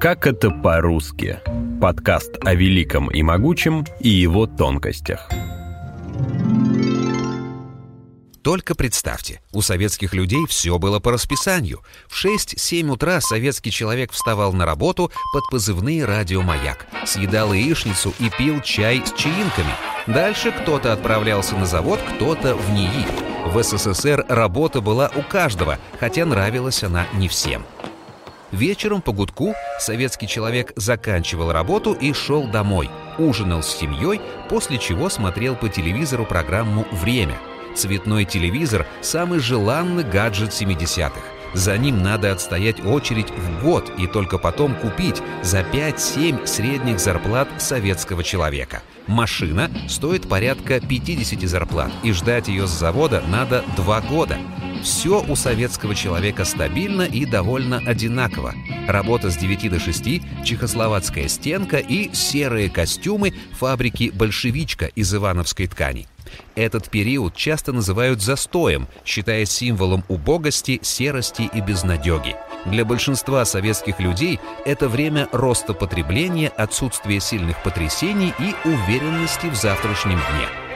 Как это по-русски? Подкаст о великом и могучем и его тонкостях. Только представьте, у советских людей все было по расписанию. В 6-7 утра советский человек вставал на работу под позывные «Радиомаяк», съедал яичницу и пил чай с чаинками. Дальше кто-то отправлялся на завод, кто-то в НИИ. В СССР работа была у каждого, хотя нравилась она не всем. Вечером по гудку советский человек заканчивал работу и шел домой, ужинал с семьей, после чего смотрел по телевизору программу «Время». Цветной телевизор – самый желанный гаджет 70-х. За ним надо отстоять очередь в год и только потом купить за 5-7 средних зарплат советского человека. Машина стоит порядка 50 зарплат, и ждать ее с завода надо 2 года. Все у советского человека стабильно и довольно одинаково. Работа с 9 до 6, чехословацкая стенка и серые костюмы фабрики «Большевичка» из ивановской ткани. Этот период часто называют застоем, считая символом убогости, серости и безнадеги. Для большинства советских людей это время роста потребления, отсутствия сильных потрясений и уверенности в завтрашнем дне.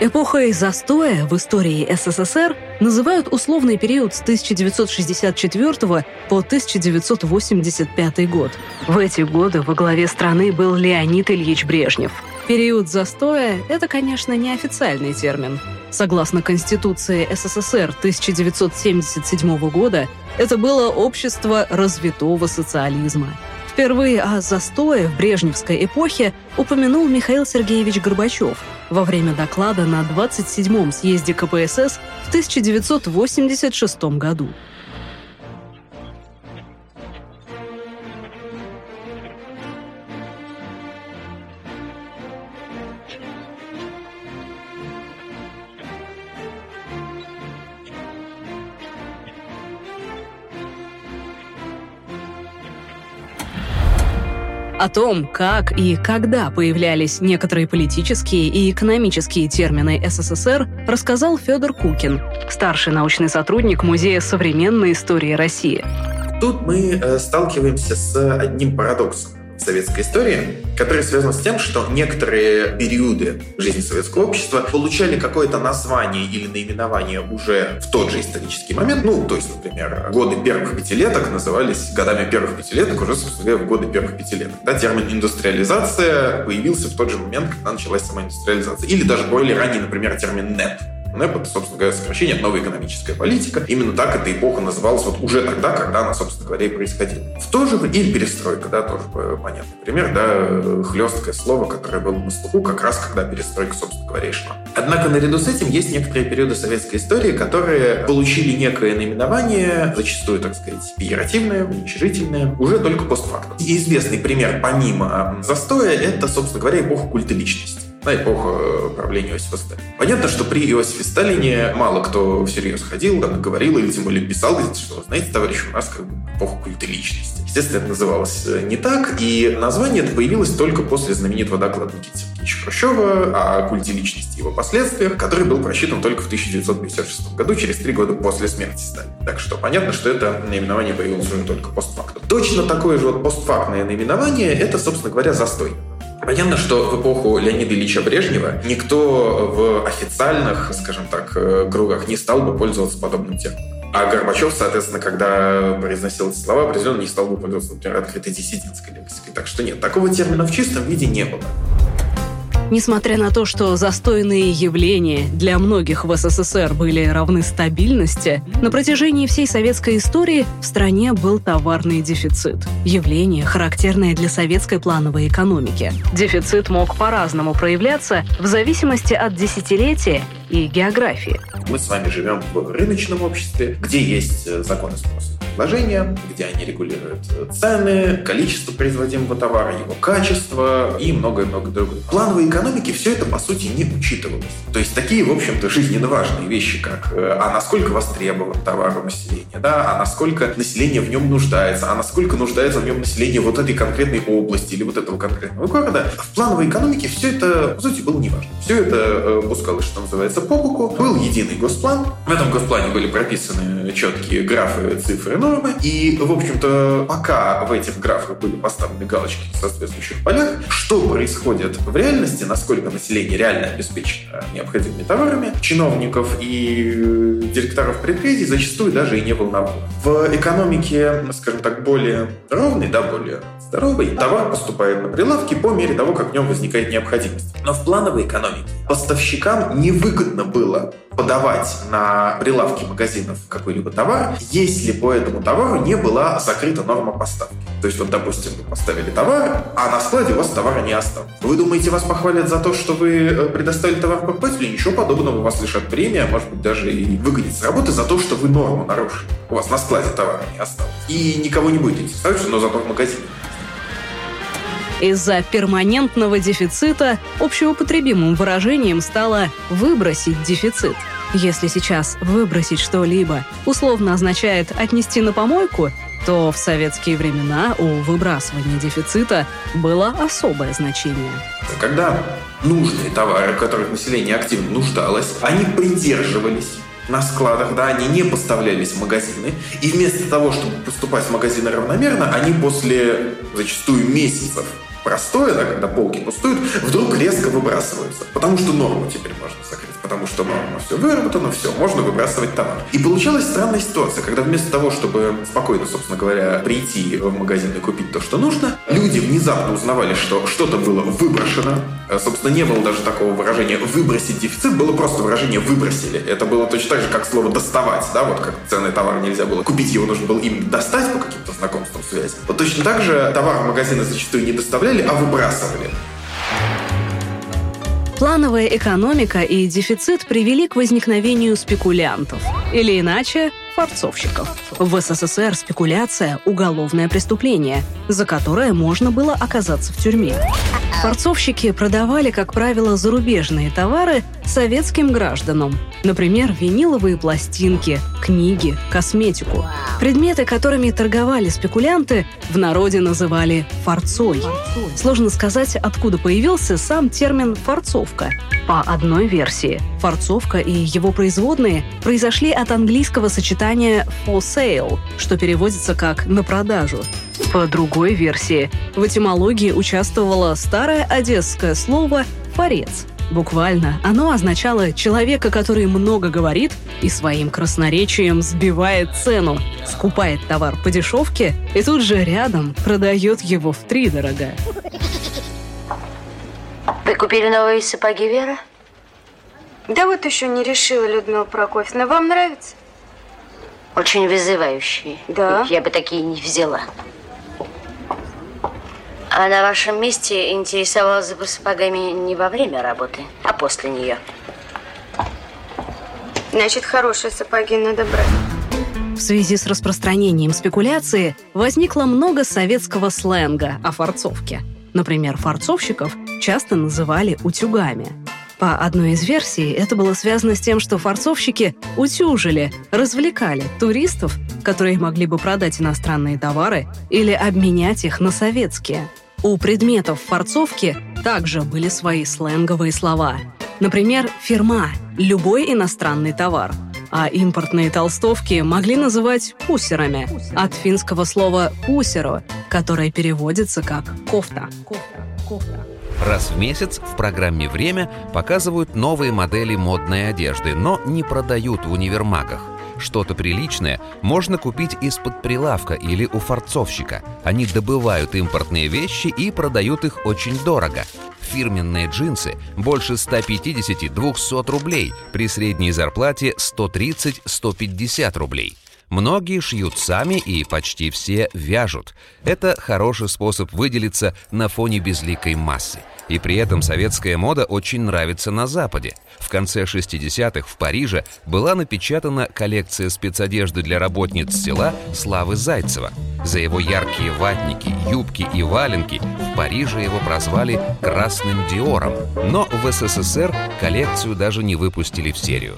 Эпохой застоя в истории СССР называют условный период с 1964 по 1985 год. В эти годы во главе страны был Леонид Ильич Брежнев. Период застоя – это, конечно, не официальный термин. Согласно Конституции СССР 1977 года, это было общество развитого социализма – Впервые о застое в брежневской эпохе упомянул Михаил Сергеевич Горбачев во время доклада на 27-м съезде КПСС в 1986 году. О том, как и когда появлялись некоторые политические и экономические термины СССР, рассказал Федор Кукин, старший научный сотрудник Музея современной истории России. Тут мы э, сталкиваемся с одним парадоксом советской истории, которая связана с тем, что некоторые периоды жизни советского общества получали какое-то название или наименование уже в тот же исторический момент. Ну, то есть, например, годы первых пятилеток назывались годами первых пятилеток уже, собственно говоря, в годы первых пятилеток. Да, термин индустриализация появился в тот же момент, когда началась сама индустриализация. Или даже более ранее, например, термин НЭП НЭП — это, собственно говоря, сокращение от новая экономическая политика. Именно так эта эпоха называлась вот уже тогда, когда она, собственно говоря, и происходила. В то же время, или перестройка, да, тоже понятный пример, да, хлесткое слово, которое было на слуху как раз, когда перестройка, собственно говоря, и шла. Однако наряду с этим есть некоторые периоды советской истории, которые получили некое наименование, зачастую, так сказать, пиеративное, уничижительное, уже только постфактум. И известный пример, помимо застоя, это, собственно говоря, эпоха культа личности на эпоху правления Иосифа Сталина. Понятно, что при Иосифе Сталине мало кто всерьез ходил, там, говорил или тем более писал, что, знаете, товарищ, у нас как бы эпоха культа личности. Естественно, это называлось э, не так, и название это появилось только после знаменитого доклада Никиты Сергеевича Хрущева о культе личности и его последствиях, который был просчитан только в 1956 году, через три года после смерти Сталина. Так что понятно, что это наименование появилось уже только постфактум. Точно такое же вот постфактное наименование — это, собственно говоря, застой. Понятно, что в эпоху Леонида Ильича Брежнева никто в официальных, скажем так, э, кругах не стал бы пользоваться подобным термином. А Горбачев, соответственно, когда произносил эти слова, определенно не стал бы пользоваться, например, открытой диссидентской лексикой. Так что нет, такого термина в чистом виде не было. Несмотря на то, что застойные явления для многих в СССР были равны стабильности, на протяжении всей советской истории в стране был товарный дефицит. Явление, характерное для советской плановой экономики. Дефицит мог по-разному проявляться в зависимости от десятилетия и географии. Мы с вами живем в рыночном обществе, где есть э, законы спроса предложения, где они регулируют цены, количество производимого товара, его качество и многое-многое другое. В плановой экономике все это, по сути, не учитывалось. То есть такие, в общем-то, жизненно важные вещи, как э, а насколько востребован товар у населения, да, а насколько население в нем нуждается, а насколько нуждается в нем население вот этой конкретной области или вот этого конкретного города. В плановой экономике все это, по сути, было неважно. Все это э, пускалось, что называется, по боку. Был единый госплан. В этом госплане были прописаны четкие графы, цифры, нормы. И, в общем-то, пока в этих графах были поставлены галочки в соответствующих полях, что происходит в реальности, насколько население реально обеспечено необходимыми товарами, чиновников и директоров предприятий зачастую даже и не волновало. В экономике, скажем так, более ровной, да, более здоровой, товар поступает на прилавки по мере того, как в нем возникает необходимость. Но в плановой экономике поставщикам невыгодно было подавать на прилавки магазинов какой-либо товар, если по этому товару не была закрыта норма поставки. То есть, вот, допустим, вы поставили товар, а на складе у вас товара не осталось. Вы думаете, вас похвалят за то, что вы э, предоставили товар покупателю? Ничего подобного, вас лишат премия, а может быть, даже и выгонят с работы за то, что вы норму нарушили. У вас на складе товара не осталось. И никого не будет интересовать, но зато в магазине из-за перманентного дефицита общеупотребимым выражением стало «выбросить дефицит». Если сейчас «выбросить что-либо» условно означает «отнести на помойку», то в советские времена у выбрасывания дефицита было особое значение. Когда нужные товары, в которых население активно нуждалось, они придерживались на складах, да, они не поставлялись в магазины. И вместо того, чтобы поступать в магазины равномерно, они после зачастую месяцев простое, да, когда полки пустуют, вдруг резко выбрасываются. Потому что норму теперь можно закрыть. Потому что норма все выработано, все, можно выбрасывать товар. И получалась странная ситуация, когда вместо того, чтобы спокойно, собственно говоря, прийти в магазин и купить то, что нужно, люди внезапно узнавали, что что-то было выброшено. Э, собственно, не было даже такого выражения «выбросить дефицит», было просто выражение «выбросили». Это было точно так же, как слово «доставать», да, вот как ценный товар нельзя было купить, его нужно было именно достать по каким-то знакомствам, связям. Вот точно так же товар в магазины зачастую не доставляли, а выбрасывали. Плановая экономика и дефицит привели к возникновению спекулянтов. Или иначе, форцовщиков. В СССР спекуляция – уголовное преступление, за которое можно было оказаться в тюрьме. Форцовщики продавали, как правило, зарубежные товары советским гражданам. Например, виниловые пластинки, книги, косметику. Предметы, которыми торговали спекулянты, в народе называли «форцой». Сложно сказать, откуда появился сам термин «форцовка». По одной версии, форцовка и его производные произошли от английского сочетания «for sale», что переводится как «на продажу». По другой версии, в этимологии участвовало старое одесское слово «форец». Буквально оно означало человека, который много говорит и своим красноречием сбивает цену, скупает товар по дешевке и тут же рядом продает его в три дорога. Вы купили новые сапоги, Вера? Да вот еще не решила, Людмила Прокофьевна. Вам нравится? Очень вызывающие. Да. Я бы такие не взяла. А на вашем месте интересовалась бы сапогами не во время работы, а после нее. Значит, хорошие сапоги надо брать. В связи с распространением спекуляции возникло много советского сленга о форцовке. Например, форцовщиков часто называли утюгами. По одной из версий, это было связано с тем, что форцовщики утюжили, развлекали туристов, которые могли бы продать иностранные товары или обменять их на советские. У предметов форцовки также были свои сленговые слова. Например, фирма – любой иностранный товар, а импортные толстовки могли называть пусерами от финского слова «пусеро», которое переводится как «кофта». кофта, кофта. Раз в месяц в программе «Время» показывают новые модели модной одежды, но не продают в универмагах. Что-то приличное можно купить из-под прилавка или у форцовщика. Они добывают импортные вещи и продают их очень дорого. Фирменные джинсы больше 150-200 рублей при средней зарплате 130-150 рублей. Многие шьют сами и почти все вяжут. Это хороший способ выделиться на фоне безликой массы. И при этом советская мода очень нравится на Западе. В конце 60-х в Париже была напечатана коллекция спецодежды для работниц села Славы Зайцева. За его яркие ватники, юбки и валенки в Париже его прозвали «красным Диором». Но в СССР коллекцию даже не выпустили в серию.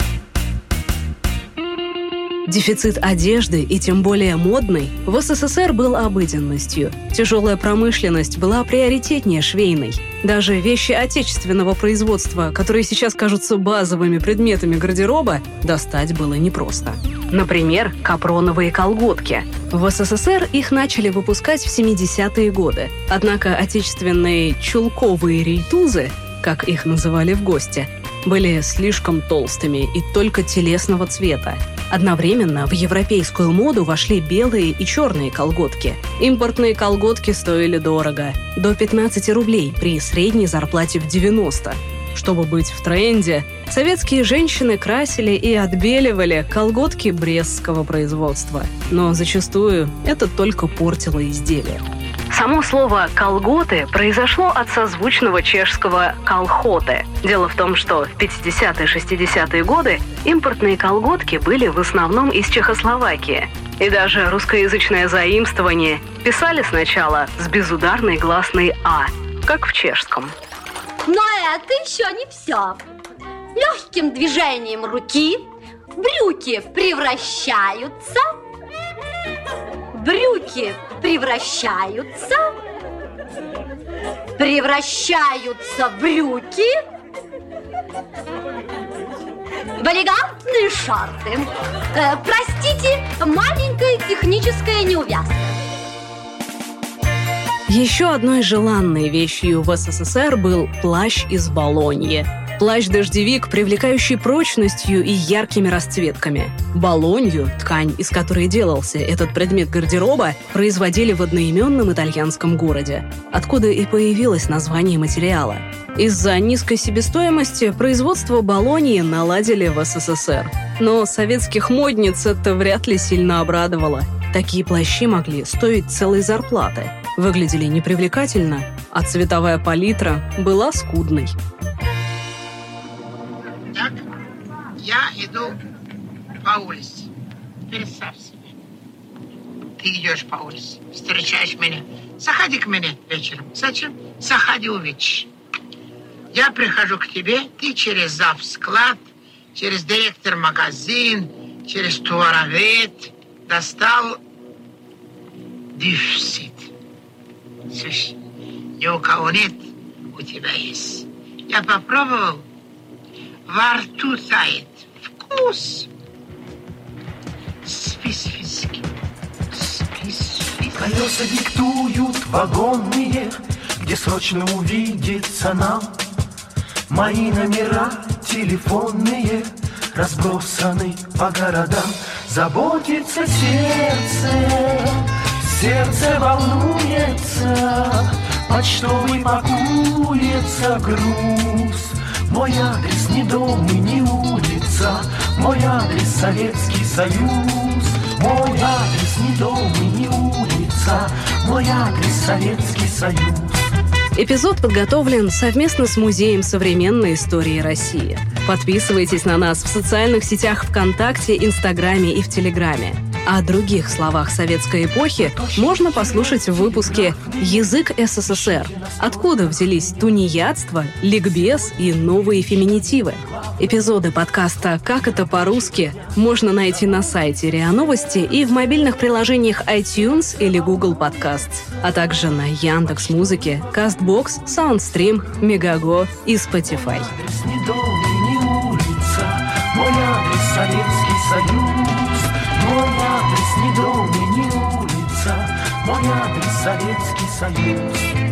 Дефицит одежды, и тем более модной, в СССР был обыденностью. Тяжелая промышленность была приоритетнее швейной. Даже вещи отечественного производства, которые сейчас кажутся базовыми предметами гардероба, достать было непросто. Например, капроновые колготки. В СССР их начали выпускать в 70-е годы. Однако отечественные чулковые рейтузы, как их называли в гости, были слишком толстыми и только телесного цвета. Одновременно в европейскую моду вошли белые и черные колготки. Импортные колготки стоили дорого – до 15 рублей при средней зарплате в 90. Чтобы быть в тренде, советские женщины красили и отбеливали колготки брестского производства. Но зачастую это только портило изделие. Само слово «колготы» произошло от созвучного чешского «колхоты». Дело в том, что в 50-60-е годы импортные колготки были в основном из Чехословакии. И даже русскоязычное заимствование писали сначала с безударной гласной «а», как в чешском. Но это еще не все. Легким движением руки брюки превращаются брюки превращаются, превращаются брюки в элегантные шарты. Э, простите, маленькая техническая неувязка. Еще одной желанной вещью в СССР был плащ из Болоньи – Плащ-дождевик, привлекающий прочностью и яркими расцветками. Болонью, ткань, из которой делался этот предмет гардероба, производили в одноименном итальянском городе, откуда и появилось название материала. Из-за низкой себестоимости производство Болонии наладили в СССР. Но советских модниц это вряд ли сильно обрадовало. Такие плащи могли стоить целой зарплаты. Выглядели непривлекательно, а цветовая палитра была скудной. Я иду по улице. Представь себе. Ты идешь по улице, встречаешь меня. Заходи к мне вечером. Зачем? Заходи, увидишь. Я прихожу к тебе, ты через зав склад, через директор магазин, через туаровед достал дефицит. Слышь, ни у кого нет, у тебя есть. Я попробовал, во рту тает вкус. Специфический. Специфический. Колеса диктуют вагонные, где срочно увидеться нам. Мои номера телефонные разбросаны по городам. Заботится сердце, сердце волнуется, почтовый пакуется груз. Мой адрес не дом и не улица, Мой адрес Советский Союз. Мой адрес не дом и не улица, Мой адрес Советский Союз. Эпизод подготовлен совместно с Музеем современной истории России. Подписывайтесь на нас в социальных сетях ВКонтакте, Инстаграме и в Телеграме. О других словах советской эпохи можно послушать в выпуске «Язык СССР. Откуда взялись тунеядство, ликбез и новые феминитивы?» Эпизоды подкаста «Как это по-русски» можно найти на сайте РИА Новости и в мобильных приложениях iTunes или Google Podcasts, а также на Яндекс Музыке, CastBox, SoundStream, Megago и Spotify. Советский Союз, не дом и не улица, мой адрес Советский Союз.